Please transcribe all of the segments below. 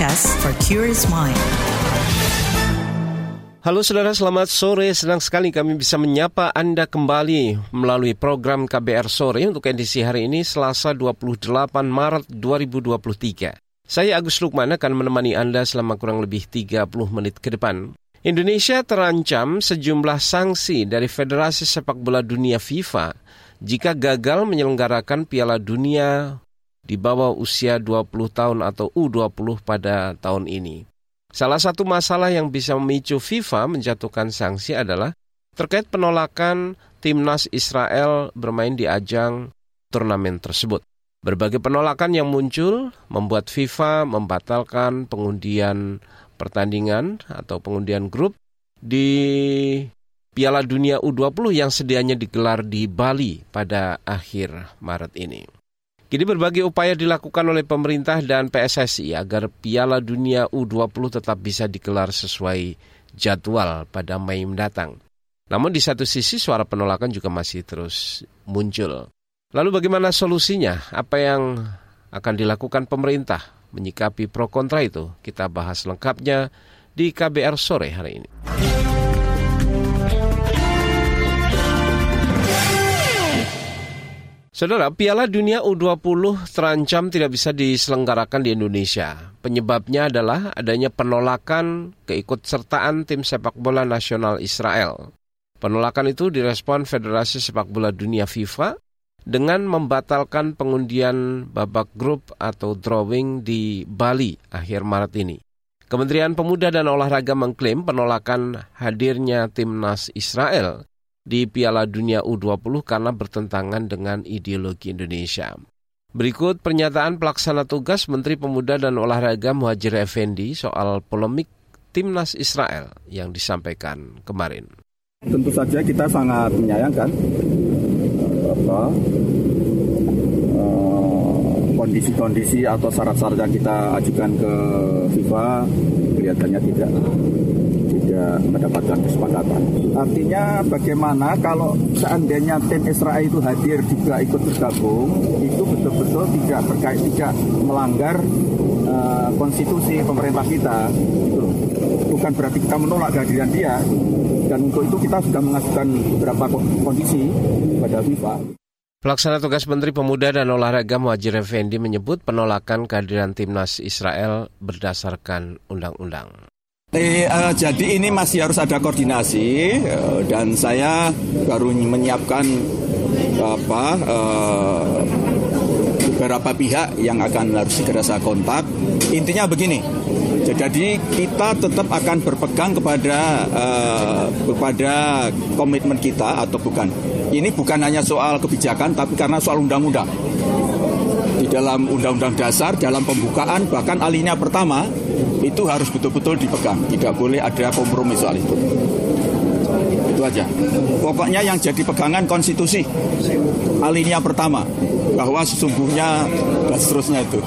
podcast for curious mind. Halo saudara, selamat sore. Senang sekali kami bisa menyapa Anda kembali melalui program KBR Sore untuk edisi hari ini Selasa 28 Maret 2023. Saya Agus Lukman akan menemani Anda selama kurang lebih 30 menit ke depan. Indonesia terancam sejumlah sanksi dari Federasi Sepak Bola Dunia FIFA jika gagal menyelenggarakan Piala Dunia di bawah usia 20 tahun atau U20 pada tahun ini. Salah satu masalah yang bisa memicu FIFA menjatuhkan sanksi adalah terkait penolakan timnas Israel bermain di ajang turnamen tersebut. Berbagai penolakan yang muncul membuat FIFA membatalkan pengundian pertandingan atau pengundian grup di Piala Dunia U20 yang sedianya digelar di Bali pada akhir Maret ini. Kini berbagai upaya dilakukan oleh pemerintah dan PSSI agar Piala Dunia U20 tetap bisa digelar sesuai jadwal pada Mei mendatang. Namun di satu sisi suara penolakan juga masih terus muncul. Lalu bagaimana solusinya? Apa yang akan dilakukan pemerintah menyikapi pro kontra itu? Kita bahas lengkapnya di KBR sore hari ini. Saudara, Piala Dunia U20 terancam tidak bisa diselenggarakan di Indonesia. Penyebabnya adalah adanya penolakan keikutsertaan tim sepak bola nasional Israel. Penolakan itu direspon Federasi Sepak Bola Dunia FIFA dengan membatalkan pengundian babak grup atau drawing di Bali akhir Maret ini. Kementerian Pemuda dan Olahraga mengklaim penolakan hadirnya timnas Israel di Piala Dunia U20 karena bertentangan dengan ideologi Indonesia. Berikut pernyataan pelaksana tugas Menteri Pemuda dan Olahraga Muhajir Effendi soal polemik timnas Israel yang disampaikan kemarin. Tentu saja kita sangat menyayangkan apa eh, kondisi-kondisi atau syarat-syarat yang kita ajukan ke FIFA kelihatannya tidak tidak mendapatkan kesepakatan. Artinya bagaimana kalau seandainya tim Israel itu hadir juga ikut bergabung, itu betul-betul tidak terkait tidak melanggar uh, konstitusi pemerintah kita. Gitu. Bukan berarti kita menolak kehadiran dia. Dan untuk itu kita sudah mengajukan beberapa kondisi pada FIFA. Pelaksana tugas Menteri Pemuda dan Olahraga Muhajir Effendi menyebut penolakan kehadiran timnas Israel berdasarkan undang-undang. Eh, uh, jadi ini masih harus ada koordinasi uh, dan saya baru menyiapkan apa beberapa pihak yang akan harus segera saya kontak. Intinya begini, jadi kita tetap akan berpegang kepada kepada komitmen kita atau bukan. Ini bukan hanya soal kebijakan, tapi karena soal undang-undang. Di dalam undang-undang dasar, dalam pembukaan bahkan alinea pertama itu harus betul-betul dipegang. Tidak boleh ada kompromi soal itu. Itu aja. Pokoknya yang jadi pegangan konstitusi. Alinea pertama. Bahwa sesungguhnya dan seterusnya itu.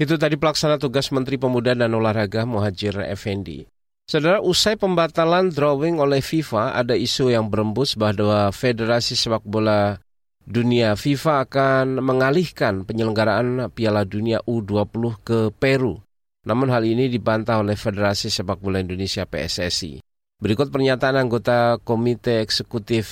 Itu tadi pelaksana tugas Menteri Pemuda dan Olahraga Muhajir Effendi. Saudara, usai pembatalan drawing oleh FIFA, ada isu yang berembus bahwa Federasi Sepak Bola Dunia FIFA akan mengalihkan penyelenggaraan Piala Dunia U20 ke Peru. Namun hal ini dibantah oleh Federasi Sepak Bola Indonesia PSSI. Berikut pernyataan anggota Komite Eksekutif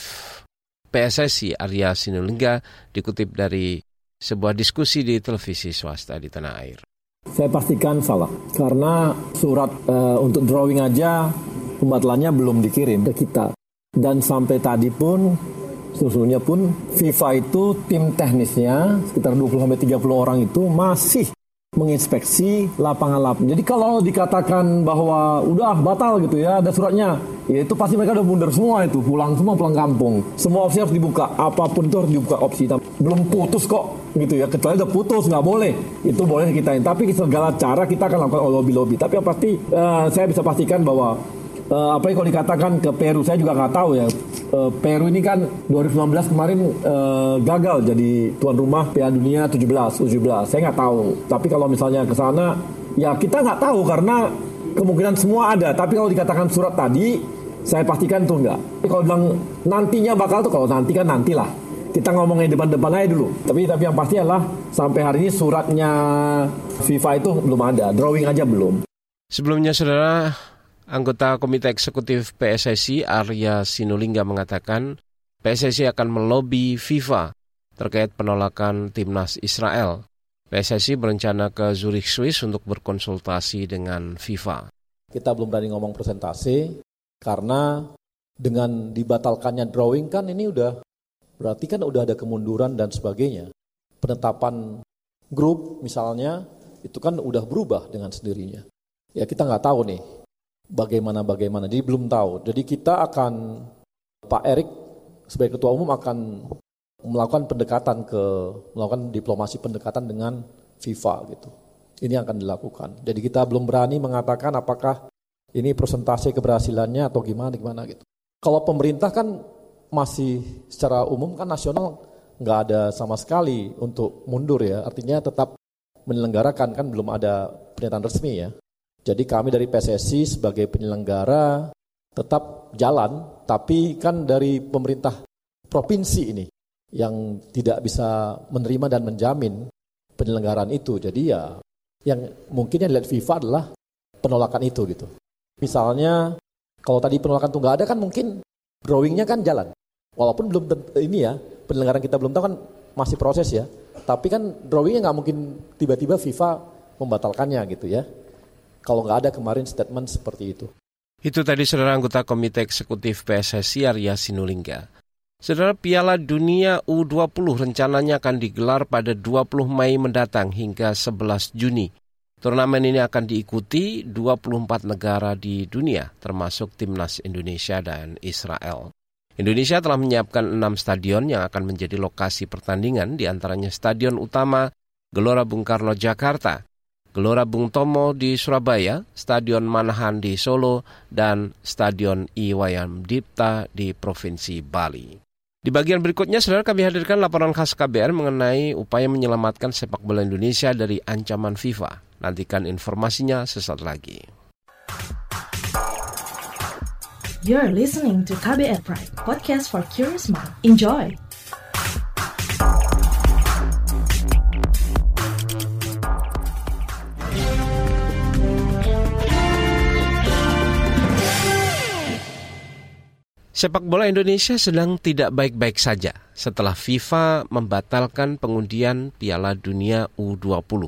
PSSI Arya Sinulinga dikutip dari sebuah diskusi di televisi swasta di tanah air. Saya pastikan salah karena surat uh, untuk drawing aja pembatalannya belum dikirim ke kita. Dan sampai tadi pun sesungguhnya pun FIFA itu tim teknisnya sekitar 20 30 orang itu masih menginspeksi lapangan-lapangan. Jadi kalau dikatakan bahwa udah batal gitu ya, ada suratnya, ya itu pasti mereka udah mundur semua itu, pulang semua pulang kampung. Semua opsi harus dibuka, apa pun itu harus dibuka opsi. Belum putus kok gitu ya, kecuali udah putus nggak boleh, itu boleh kita. Tapi segala cara kita akan lakukan lobby-lobby. Tapi yang pasti uh, saya bisa pastikan bahwa uh, apa yang kalau dikatakan ke Peru saya juga nggak tahu ya uh, Peru ini kan 2019 kemarin uh, gagal jadi tuan rumah Piala Dunia 17 17 saya nggak tahu. Tapi kalau misalnya ke sana ya kita nggak tahu karena kemungkinan semua ada. Tapi kalau dikatakan surat tadi saya pastikan itu enggak kalau bilang nantinya bakal tuh kalau nanti kan nantilah. Kita ngomongin depan-depan aja dulu. Tapi tapi yang pasti adalah sampai hari ini suratnya FIFA itu belum ada, drawing aja belum. Sebelumnya saudara, anggota Komite Eksekutif PSSI Arya Sinulinga mengatakan PSSI akan melobi FIFA terkait penolakan timnas Israel. PSSI berencana ke Zurich, Swiss untuk berkonsultasi dengan FIFA. Kita belum berani ngomong presentasi karena dengan dibatalkannya drawing kan ini udah berarti kan udah ada kemunduran dan sebagainya. Penetapan grup misalnya itu kan udah berubah dengan sendirinya. Ya kita nggak tahu nih bagaimana bagaimana. Jadi belum tahu. Jadi kita akan Pak Erik sebagai ketua umum akan melakukan pendekatan ke melakukan diplomasi pendekatan dengan FIFA gitu. Ini akan dilakukan. Jadi kita belum berani mengatakan apakah ini persentase keberhasilannya atau gimana gimana gitu. Kalau pemerintah kan masih secara umum kan nasional nggak ada sama sekali untuk mundur ya. Artinya tetap menyelenggarakan kan belum ada pernyataan resmi ya. Jadi kami dari PSSI sebagai penyelenggara tetap jalan, tapi kan dari pemerintah provinsi ini yang tidak bisa menerima dan menjamin penyelenggaraan itu. Jadi ya yang mungkin yang dilihat FIFA adalah penolakan itu gitu. Misalnya kalau tadi penolakan itu nggak ada kan mungkin drawingnya kan jalan. Walaupun belum ini ya penyelenggaraan kita belum tahu kan masih proses ya. Tapi kan drawingnya nggak mungkin tiba-tiba FIFA membatalkannya gitu ya. Kalau nggak ada kemarin statement seperti itu. Itu tadi saudara anggota Komite Eksekutif PSSI Arya Sinulinga. Saudara Piala Dunia U20 rencananya akan digelar pada 20 Mei mendatang hingga 11 Juni. Turnamen ini akan diikuti 24 negara di dunia, termasuk timnas Indonesia dan Israel. Indonesia telah menyiapkan enam stadion yang akan menjadi lokasi pertandingan, di antaranya Stadion Utama Gelora Bung Karno Jakarta, Gelora Bung Tomo di Surabaya, Stadion Manahan di Solo, dan Stadion Iwayan Dipta di Provinsi Bali. Di bagian berikutnya, saudara kami hadirkan laporan khas KBR mengenai upaya menyelamatkan sepak bola Indonesia dari ancaman FIFA. Nantikan informasinya sesaat lagi. You're listening to KBR Pride, podcast for curious mind. Enjoy! Sepak bola Indonesia sedang tidak baik-baik saja setelah FIFA membatalkan pengundian Piala Dunia U20.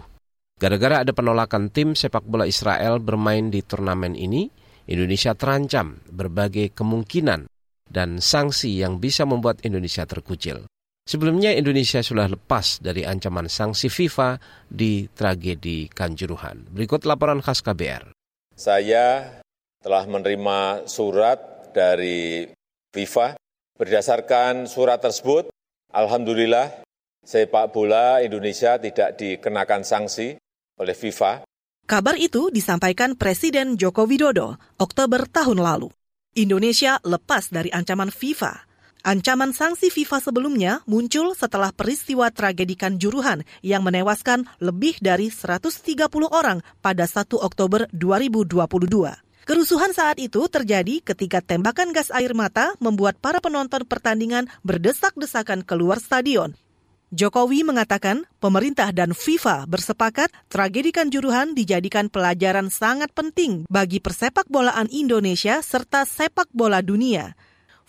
Gara-gara ada penolakan tim sepak bola Israel bermain di turnamen ini, Indonesia terancam berbagai kemungkinan dan sanksi yang bisa membuat Indonesia terkucil. Sebelumnya Indonesia sudah lepas dari ancaman sanksi FIFA di tragedi Kanjuruhan. Berikut laporan khas KBR. Saya telah menerima surat dari FIFA. Berdasarkan surat tersebut, Alhamdulillah sepak bola Indonesia tidak dikenakan sanksi oleh FIFA. Kabar itu disampaikan Presiden Joko Widodo Oktober tahun lalu. Indonesia lepas dari ancaman FIFA. Ancaman sanksi FIFA sebelumnya muncul setelah peristiwa tragedi Kanjuruhan yang menewaskan lebih dari 130 orang pada 1 Oktober 2022. Kerusuhan saat itu terjadi ketika tembakan gas air mata membuat para penonton pertandingan berdesak-desakan keluar stadion. Jokowi mengatakan pemerintah dan FIFA bersepakat tragedi Kanjuruhan dijadikan pelajaran sangat penting bagi persepak bolaan Indonesia serta sepak bola dunia.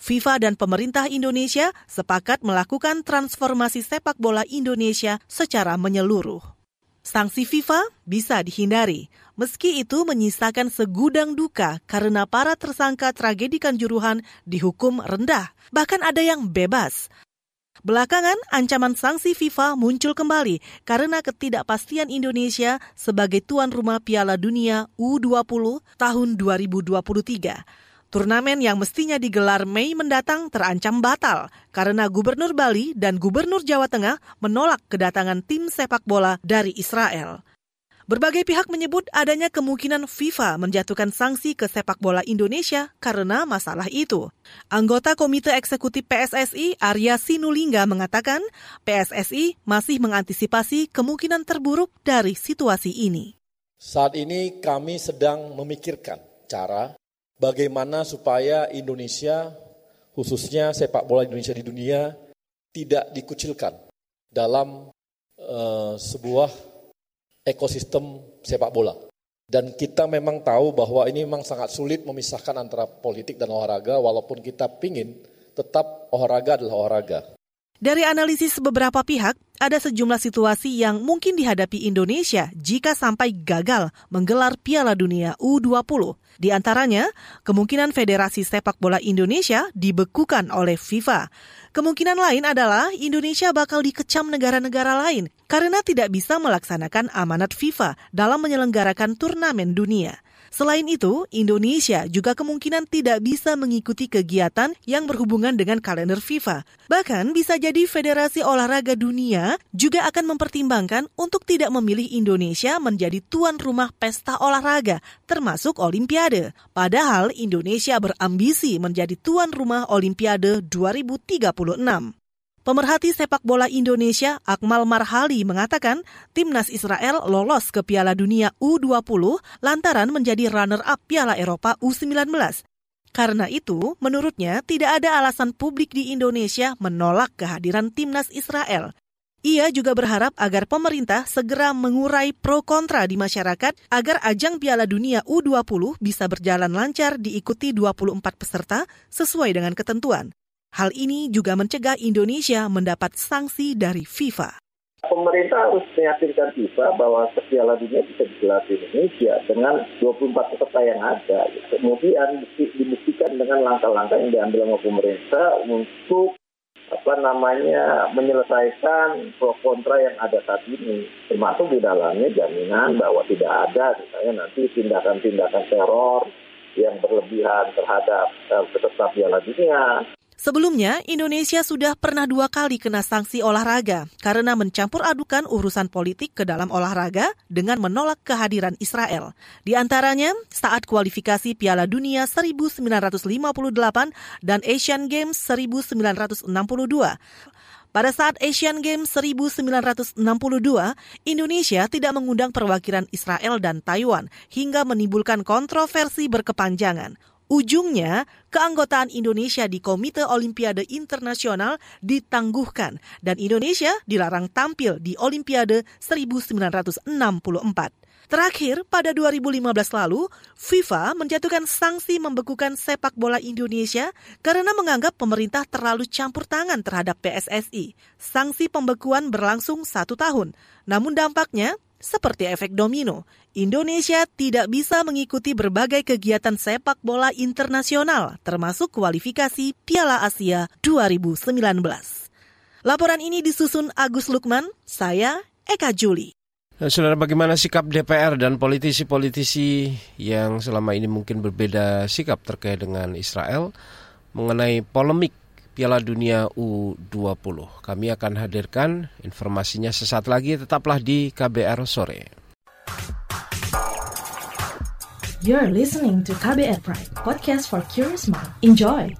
FIFA dan pemerintah Indonesia sepakat melakukan transformasi sepak bola Indonesia secara menyeluruh. Sanksi FIFA bisa dihindari, Meski itu menyisakan segudang duka karena para tersangka tragedi Kanjuruhan dihukum rendah, bahkan ada yang bebas. Belakangan, ancaman sanksi FIFA muncul kembali karena ketidakpastian Indonesia sebagai tuan rumah Piala Dunia U20 tahun 2023. Turnamen yang mestinya digelar Mei mendatang terancam batal karena Gubernur Bali dan Gubernur Jawa Tengah menolak kedatangan tim sepak bola dari Israel. Berbagai pihak menyebut adanya kemungkinan FIFA menjatuhkan sanksi ke sepak bola Indonesia karena masalah itu. Anggota Komite Eksekutif PSSI Arya Sinulinga mengatakan PSSI masih mengantisipasi kemungkinan terburuk dari situasi ini. Saat ini kami sedang memikirkan cara bagaimana supaya Indonesia, khususnya sepak bola Indonesia di dunia, tidak dikucilkan dalam uh, sebuah ekosistem sepak bola. Dan kita memang tahu bahwa ini memang sangat sulit memisahkan antara politik dan olahraga walaupun kita pingin tetap olahraga adalah olahraga. Dari analisis beberapa pihak, ada sejumlah situasi yang mungkin dihadapi Indonesia jika sampai gagal menggelar Piala Dunia U20. Di antaranya, kemungkinan Federasi Sepak Bola Indonesia dibekukan oleh FIFA. Kemungkinan lain adalah Indonesia bakal dikecam negara-negara lain karena tidak bisa melaksanakan amanat FIFA dalam menyelenggarakan turnamen dunia. Selain itu, Indonesia juga kemungkinan tidak bisa mengikuti kegiatan yang berhubungan dengan kalender FIFA. Bahkan bisa jadi Federasi Olahraga Dunia juga akan mempertimbangkan untuk tidak memilih Indonesia menjadi tuan rumah pesta olahraga, termasuk Olimpiade. Padahal Indonesia berambisi menjadi tuan rumah Olimpiade 2036. Pemerhati sepak bola Indonesia Akmal Marhali mengatakan timnas Israel lolos ke Piala Dunia U20 lantaran menjadi runner-up Piala Eropa U19. Karena itu, menurutnya tidak ada alasan publik di Indonesia menolak kehadiran timnas Israel. Ia juga berharap agar pemerintah segera mengurai pro kontra di masyarakat agar ajang Piala Dunia U20 bisa berjalan lancar diikuti 24 peserta sesuai dengan ketentuan. Hal ini juga mencegah Indonesia mendapat sanksi dari FIFA. Pemerintah harus meyakinkan FIFA bahwa Piala Dunia bisa digelar di Indonesia dengan 24 peserta yang ada. Kemudian dibuktikan dengan langkah-langkah yang diambil oleh pemerintah untuk apa namanya menyelesaikan pro kontra yang ada saat ini termasuk di dalamnya jaminan bahwa tidak ada misalnya nanti tindakan-tindakan teror yang berlebihan terhadap uh, peserta Piala Dunia Sebelumnya, Indonesia sudah pernah dua kali kena sanksi olahraga karena mencampur adukan urusan politik ke dalam olahraga dengan menolak kehadiran Israel. Di antaranya saat kualifikasi Piala Dunia 1958 dan Asian Games 1962. Pada saat Asian Games 1962, Indonesia tidak mengundang perwakilan Israel dan Taiwan hingga menimbulkan kontroversi berkepanjangan. Ujungnya, keanggotaan Indonesia di Komite Olimpiade Internasional ditangguhkan dan Indonesia dilarang tampil di Olimpiade 1964. Terakhir, pada 2015 lalu, FIFA menjatuhkan sanksi membekukan sepak bola Indonesia karena menganggap pemerintah terlalu campur tangan terhadap PSSI. Sanksi pembekuan berlangsung satu tahun, namun dampaknya seperti efek domino, Indonesia tidak bisa mengikuti berbagai kegiatan sepak bola internasional, termasuk kualifikasi Piala Asia 2019. Laporan ini disusun Agus Lukman, saya Eka Juli. Nah, saudara, bagaimana sikap DPR dan politisi-politisi yang selama ini mungkin berbeda sikap terkait dengan Israel mengenai polemik Piala Dunia U20. Kami akan hadirkan informasinya sesaat lagi, tetaplah di KBR Sore. You're listening to KBR Pride, podcast for curious mind. Enjoy!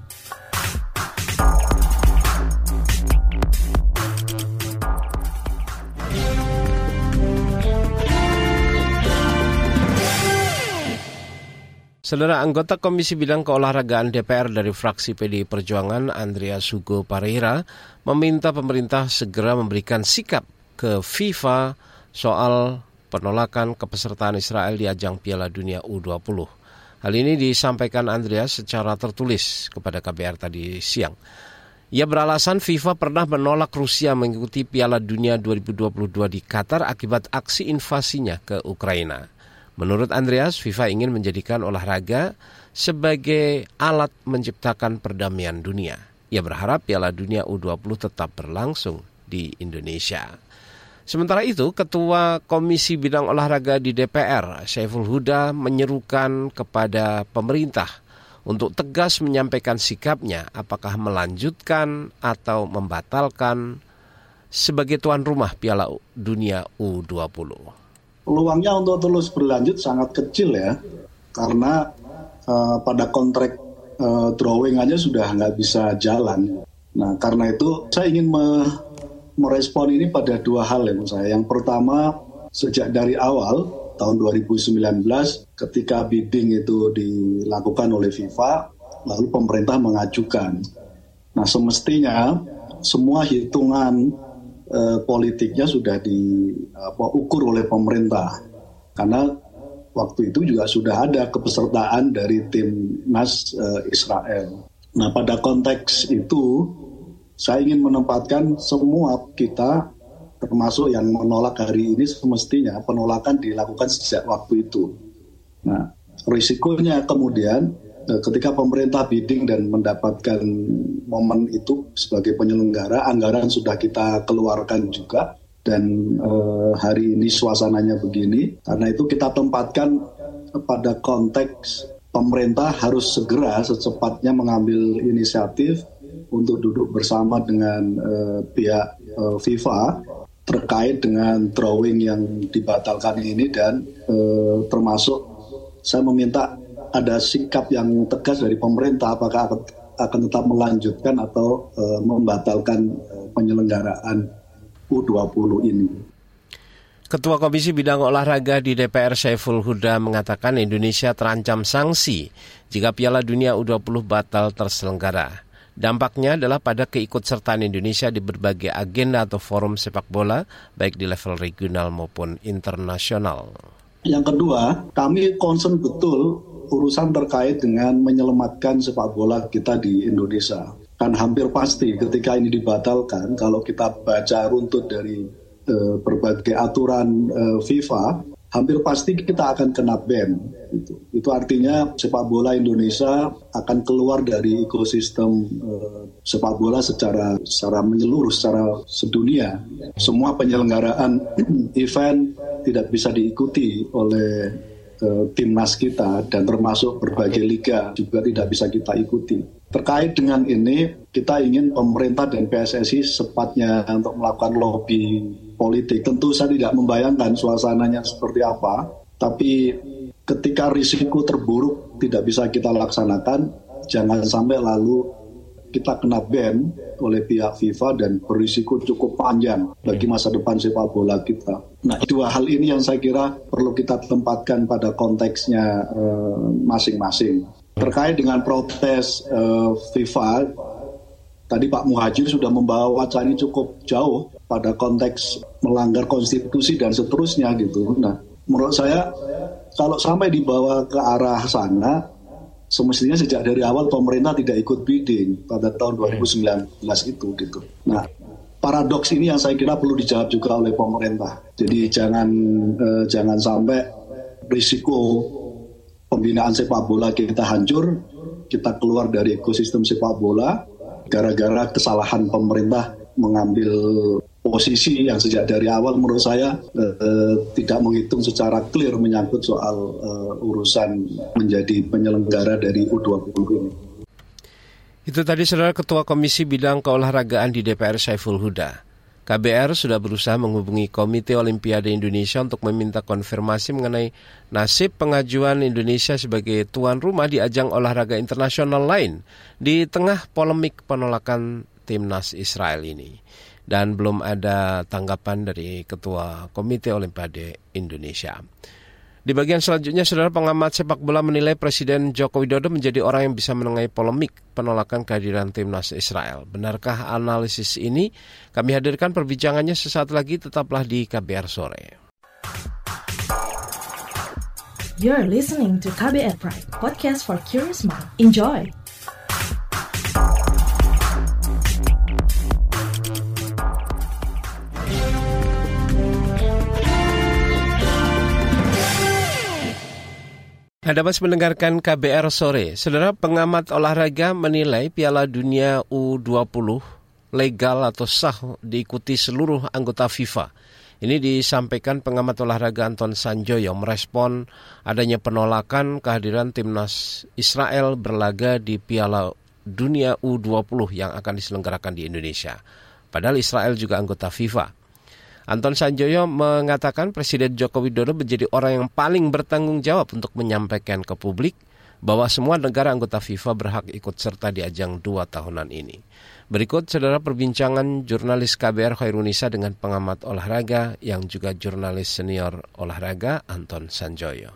Saudara anggota Komisi Bidang Keolahragaan DPR dari fraksi PDI Perjuangan Andrea Sugo Pareira meminta pemerintah segera memberikan sikap ke FIFA soal penolakan kepesertaan Israel di ajang Piala Dunia U20. Hal ini disampaikan Andrea secara tertulis kepada KBR tadi siang. Ia beralasan FIFA pernah menolak Rusia mengikuti Piala Dunia 2022 di Qatar akibat aksi invasinya ke Ukraina. Menurut Andreas, FIFA ingin menjadikan olahraga sebagai alat menciptakan perdamaian dunia. Ia berharap Piala Dunia U20 tetap berlangsung di Indonesia. Sementara itu, Ketua Komisi Bidang Olahraga di DPR, Syaiful Huda, menyerukan kepada pemerintah untuk tegas menyampaikan sikapnya apakah melanjutkan atau membatalkan sebagai tuan rumah Piala Dunia U20 peluangnya untuk terus berlanjut sangat kecil ya karena uh, pada kontrak uh, drawing aja sudah nggak bisa jalan. Nah karena itu saya ingin me merespon ini pada dua hal ya saya. Yang pertama sejak dari awal tahun 2019 ketika bidding itu dilakukan oleh FIFA lalu pemerintah mengajukan. Nah semestinya semua hitungan uh, politiknya sudah diukur oleh pemerintah karena waktu itu juga sudah ada kepesertaan dari tim Nas uh, Israel. Nah pada konteks itu saya ingin menempatkan semua kita termasuk yang menolak hari ini semestinya penolakan dilakukan sejak waktu itu. Nah risikonya kemudian eh, ketika pemerintah bidding dan mendapatkan momen itu sebagai penyelenggara anggaran sudah kita keluarkan juga. Dan eh, hari ini suasananya begini. Karena itu kita tempatkan pada konteks pemerintah harus segera secepatnya mengambil inisiatif untuk duduk bersama dengan uh, pihak uh, FIFA terkait dengan drawing yang dibatalkan ini. Dan uh, termasuk saya meminta ada sikap yang tegas dari pemerintah apakah akan, akan tetap melanjutkan atau uh, membatalkan uh, penyelenggaraan U20 ini. Ketua Komisi Bidang Olahraga di DPR Saiful Huda mengatakan Indonesia terancam sanksi jika Piala Dunia U20 batal terselenggara. Dampaknya adalah pada keikutsertaan Indonesia di berbagai agenda atau forum sepak bola, baik di level regional maupun internasional. Yang kedua, kami concern betul urusan terkait dengan menyelamatkan sepak bola kita di Indonesia. Kan hampir pasti ketika ini dibatalkan, kalau kita baca runtut dari uh, berbagai aturan uh, FIFA, hampir pasti kita akan kena ban. Itu, itu artinya sepak bola Indonesia akan keluar dari ekosistem uh, sepak bola secara secara menyeluruh, secara sedunia. Semua penyelenggaraan event tidak bisa diikuti oleh timnas kita dan termasuk berbagai liga juga tidak bisa kita ikuti. Terkait dengan ini, kita ingin pemerintah dan PSSI sepatnya untuk melakukan lobby politik. Tentu saya tidak membayangkan suasananya seperti apa, tapi ketika risiko terburuk tidak bisa kita laksanakan, jangan sampai lalu kita kena ban oleh pihak FIFA dan berisiko cukup panjang bagi masa depan sepak bola kita. Nah, dua hal ini yang saya kira perlu kita tempatkan pada konteksnya eh, masing-masing. Uh, Terkait dengan protes uh, FIFA, tadi Pak Muhajir sudah membawa wacana cukup jauh pada konteks melanggar konstitusi dan seterusnya gitu. Nah, menurut saya kalau sampai dibawa ke arah sana, semestinya sejak dari awal pemerintah tidak ikut bidding pada tahun 2019 itu gitu. Nah, paradoks ini yang saya kira perlu dijawab juga oleh pemerintah. Jadi jangan eh, jangan sampai risiko pembinaan sepak bola kita hancur, kita keluar dari ekosistem sepak bola gara-gara kesalahan pemerintah mengambil posisi yang sejak dari awal menurut saya eh, tidak menghitung secara clear menyangkut soal eh, urusan menjadi penyelenggara dari U20 ini. Itu tadi saudara Ketua Komisi Bidang Keolahragaan di DPR Saiful Huda. KBR sudah berusaha menghubungi Komite Olimpiade Indonesia untuk meminta konfirmasi mengenai nasib pengajuan Indonesia sebagai tuan rumah di ajang olahraga internasional lain di tengah polemik penolakan timnas Israel ini. Dan belum ada tanggapan dari Ketua Komite Olimpiade Indonesia. Di bagian selanjutnya, saudara pengamat sepak bola menilai Presiden Joko Widodo menjadi orang yang bisa menengahi polemik penolakan kehadiran timnas Israel. Benarkah analisis ini? Kami hadirkan perbincangannya sesaat lagi, tetaplah di KBR Sore. You're listening to KBR Pride, podcast for curious mind. Enjoy! Anda masih mendengarkan KBR sore. Saudara pengamat olahraga menilai Piala Dunia U20 legal atau sah diikuti seluruh anggota FIFA. Ini disampaikan pengamat olahraga Anton Sanjoyo merespon adanya penolakan kehadiran timnas Israel berlaga di Piala Dunia U20 yang akan diselenggarakan di Indonesia. Padahal Israel juga anggota FIFA. Anton Sanjoyo mengatakan Presiden Joko Widodo menjadi orang yang paling bertanggung jawab untuk menyampaikan ke publik bahwa semua negara anggota FIFA berhak ikut serta di ajang dua tahunan ini. Berikut saudara perbincangan jurnalis KBR Khairunisa dengan pengamat olahraga yang juga jurnalis senior olahraga Anton Sanjoyo.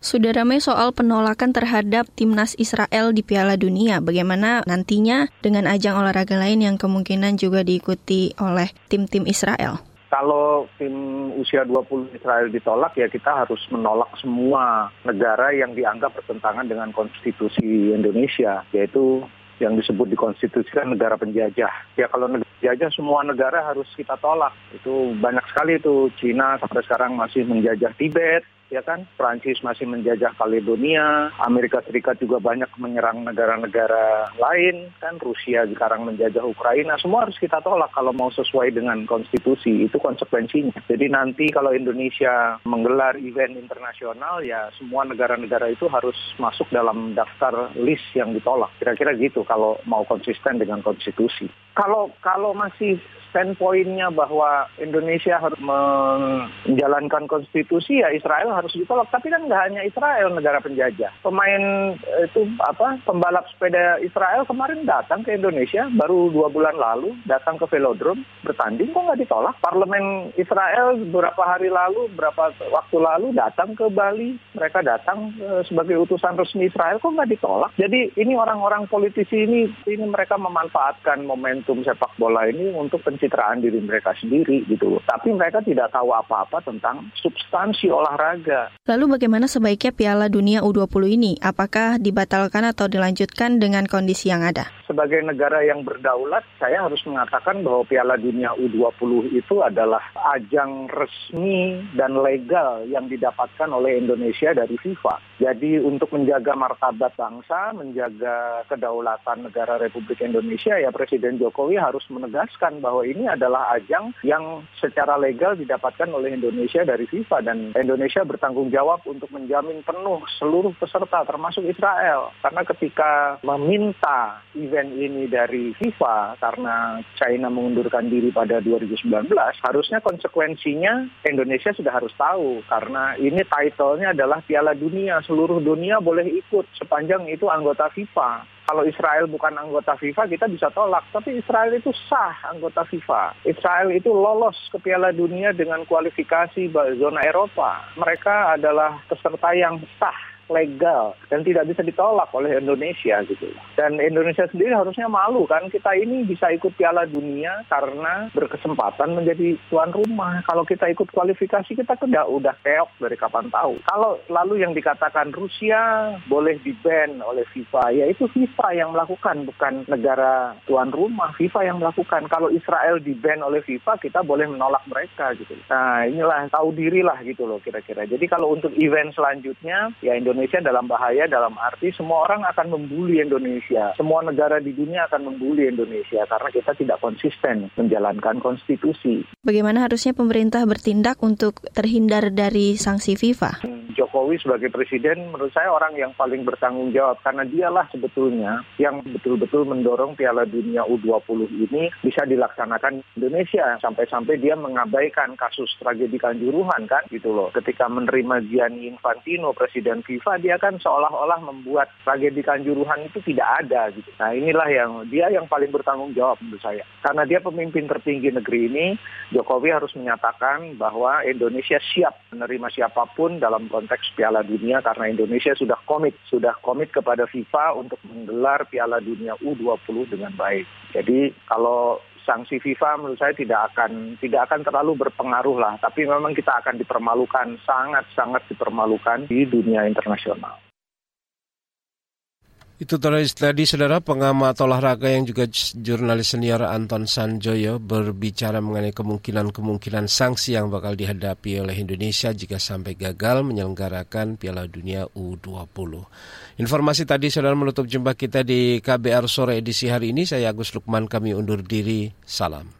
Sudah ramai soal penolakan terhadap timnas Israel di Piala Dunia. Bagaimana nantinya dengan ajang olahraga lain yang kemungkinan juga diikuti oleh tim-tim Israel? Kalau tim usia 20 Israel ditolak ya kita harus menolak semua negara yang dianggap bertentangan dengan konstitusi Indonesia, yaitu yang disebut di konstitusi kan negara penjajah. Ya kalau negara penjajah semua negara harus kita tolak. Itu banyak sekali itu Cina sampai sekarang masih menjajah Tibet, ya kan? Prancis masih menjajah Kaledonia, Amerika Serikat juga banyak menyerang negara-negara lain, kan? Rusia sekarang menjajah Ukraina, semua harus kita tolak kalau mau sesuai dengan konstitusi, itu konsekuensinya. Jadi nanti kalau Indonesia menggelar event internasional, ya semua negara-negara itu harus masuk dalam daftar list yang ditolak. Kira-kira gitu kalau mau konsisten dengan konstitusi. Kalau kalau masih standpointnya bahwa Indonesia harus menjalankan konstitusi ya Israel harus ditolak. Tapi kan nggak hanya Israel negara penjajah. Pemain eh, itu apa pembalap sepeda Israel kemarin datang ke Indonesia baru dua bulan lalu datang ke velodrome bertanding kok nggak ditolak. Parlemen Israel beberapa hari lalu berapa waktu lalu datang ke Bali mereka datang eh, sebagai utusan resmi Israel kok nggak ditolak. Jadi ini orang-orang politisi ini ini mereka memanfaatkan momentum sepak bola ini untuk pencitraan diri mereka sendiri gitu Tapi mereka tidak tahu apa-apa tentang substansi olahraga. Lalu bagaimana sebaiknya Piala Dunia U20 ini? Apakah dibatalkan atau dilanjutkan dengan kondisi yang ada? Sebagai negara yang berdaulat, saya harus mengatakan bahwa Piala Dunia U20 itu adalah ajang resmi dan legal yang didapatkan oleh Indonesia dari FIFA. Jadi untuk menjaga martabat bangsa, menjaga kedaulatan negara Republik Indonesia, ya Presiden Jokowi harus menegaskan bahwa ini adalah ajang yang secara legal didapatkan oleh Indonesia dari FIFA dan Indonesia bertanggung jawab untuk menjamin penuh seluruh peserta termasuk Israel karena ketika meminta event ini dari FIFA karena China mengundurkan diri pada 2019 harusnya konsekuensinya Indonesia sudah harus tahu karena ini title-nya adalah Piala Dunia seluruh dunia boleh ikut sepanjang itu anggota FIFA kalau Israel bukan anggota FIFA kita bisa tolak. Tapi Israel itu sah anggota FIFA. Israel itu lolos ke Piala Dunia dengan kualifikasi zona Eropa. Mereka adalah peserta yang sah legal dan tidak bisa ditolak oleh Indonesia gitu. Dan Indonesia sendiri harusnya malu kan kita ini bisa ikut Piala Dunia karena berkesempatan menjadi tuan rumah. Kalau kita ikut kualifikasi kita sudah udah keok dari kapan tahu. Kalau lalu yang dikatakan Rusia boleh di-ban oleh FIFA, ya itu FIFA yang melakukan bukan negara tuan rumah. FIFA yang melakukan. Kalau Israel di-ban oleh FIFA kita boleh menolak mereka gitu. Nah inilah tahu diri lah gitu loh kira-kira. Jadi kalau untuk event selanjutnya ya Indonesia Indonesia dalam bahaya dalam arti semua orang akan membuli Indonesia. Semua negara di dunia akan membuli Indonesia karena kita tidak konsisten menjalankan konstitusi. Bagaimana harusnya pemerintah bertindak untuk terhindar dari sanksi FIFA? Jokowi sebagai presiden menurut saya orang yang paling bertanggung jawab karena dialah sebetulnya yang betul-betul mendorong Piala Dunia U20 ini bisa dilaksanakan Indonesia sampai-sampai dia mengabaikan kasus tragedi Kanjuruhan kan gitu loh. Ketika menerima Gianni Infantino presiden FIFA dia kan seolah-olah membuat tragedi Kanjuruhan itu tidak ada gitu. Nah inilah yang dia yang paling bertanggung jawab menurut saya. Karena dia pemimpin tertinggi negeri ini, Jokowi harus menyatakan bahwa Indonesia siap menerima siapa pun dalam konteks Piala Dunia karena Indonesia sudah komit, sudah komit kepada FIFA untuk menggelar Piala Dunia U20 dengan baik. Jadi kalau sanksi FIFA menurut saya tidak akan tidak akan terlalu berpengaruh lah. Tapi memang kita akan dipermalukan, sangat-sangat dipermalukan di dunia internasional. Itu tadi saudara pengamat olahraga yang juga jurnalis senior Anton Sanjoyo berbicara mengenai kemungkinan-kemungkinan sanksi yang bakal dihadapi oleh Indonesia jika sampai gagal menyelenggarakan Piala Dunia U20. Informasi tadi saudara menutup jumpa kita di KBR sore edisi hari ini. Saya Agus Lukman kami undur diri. Salam.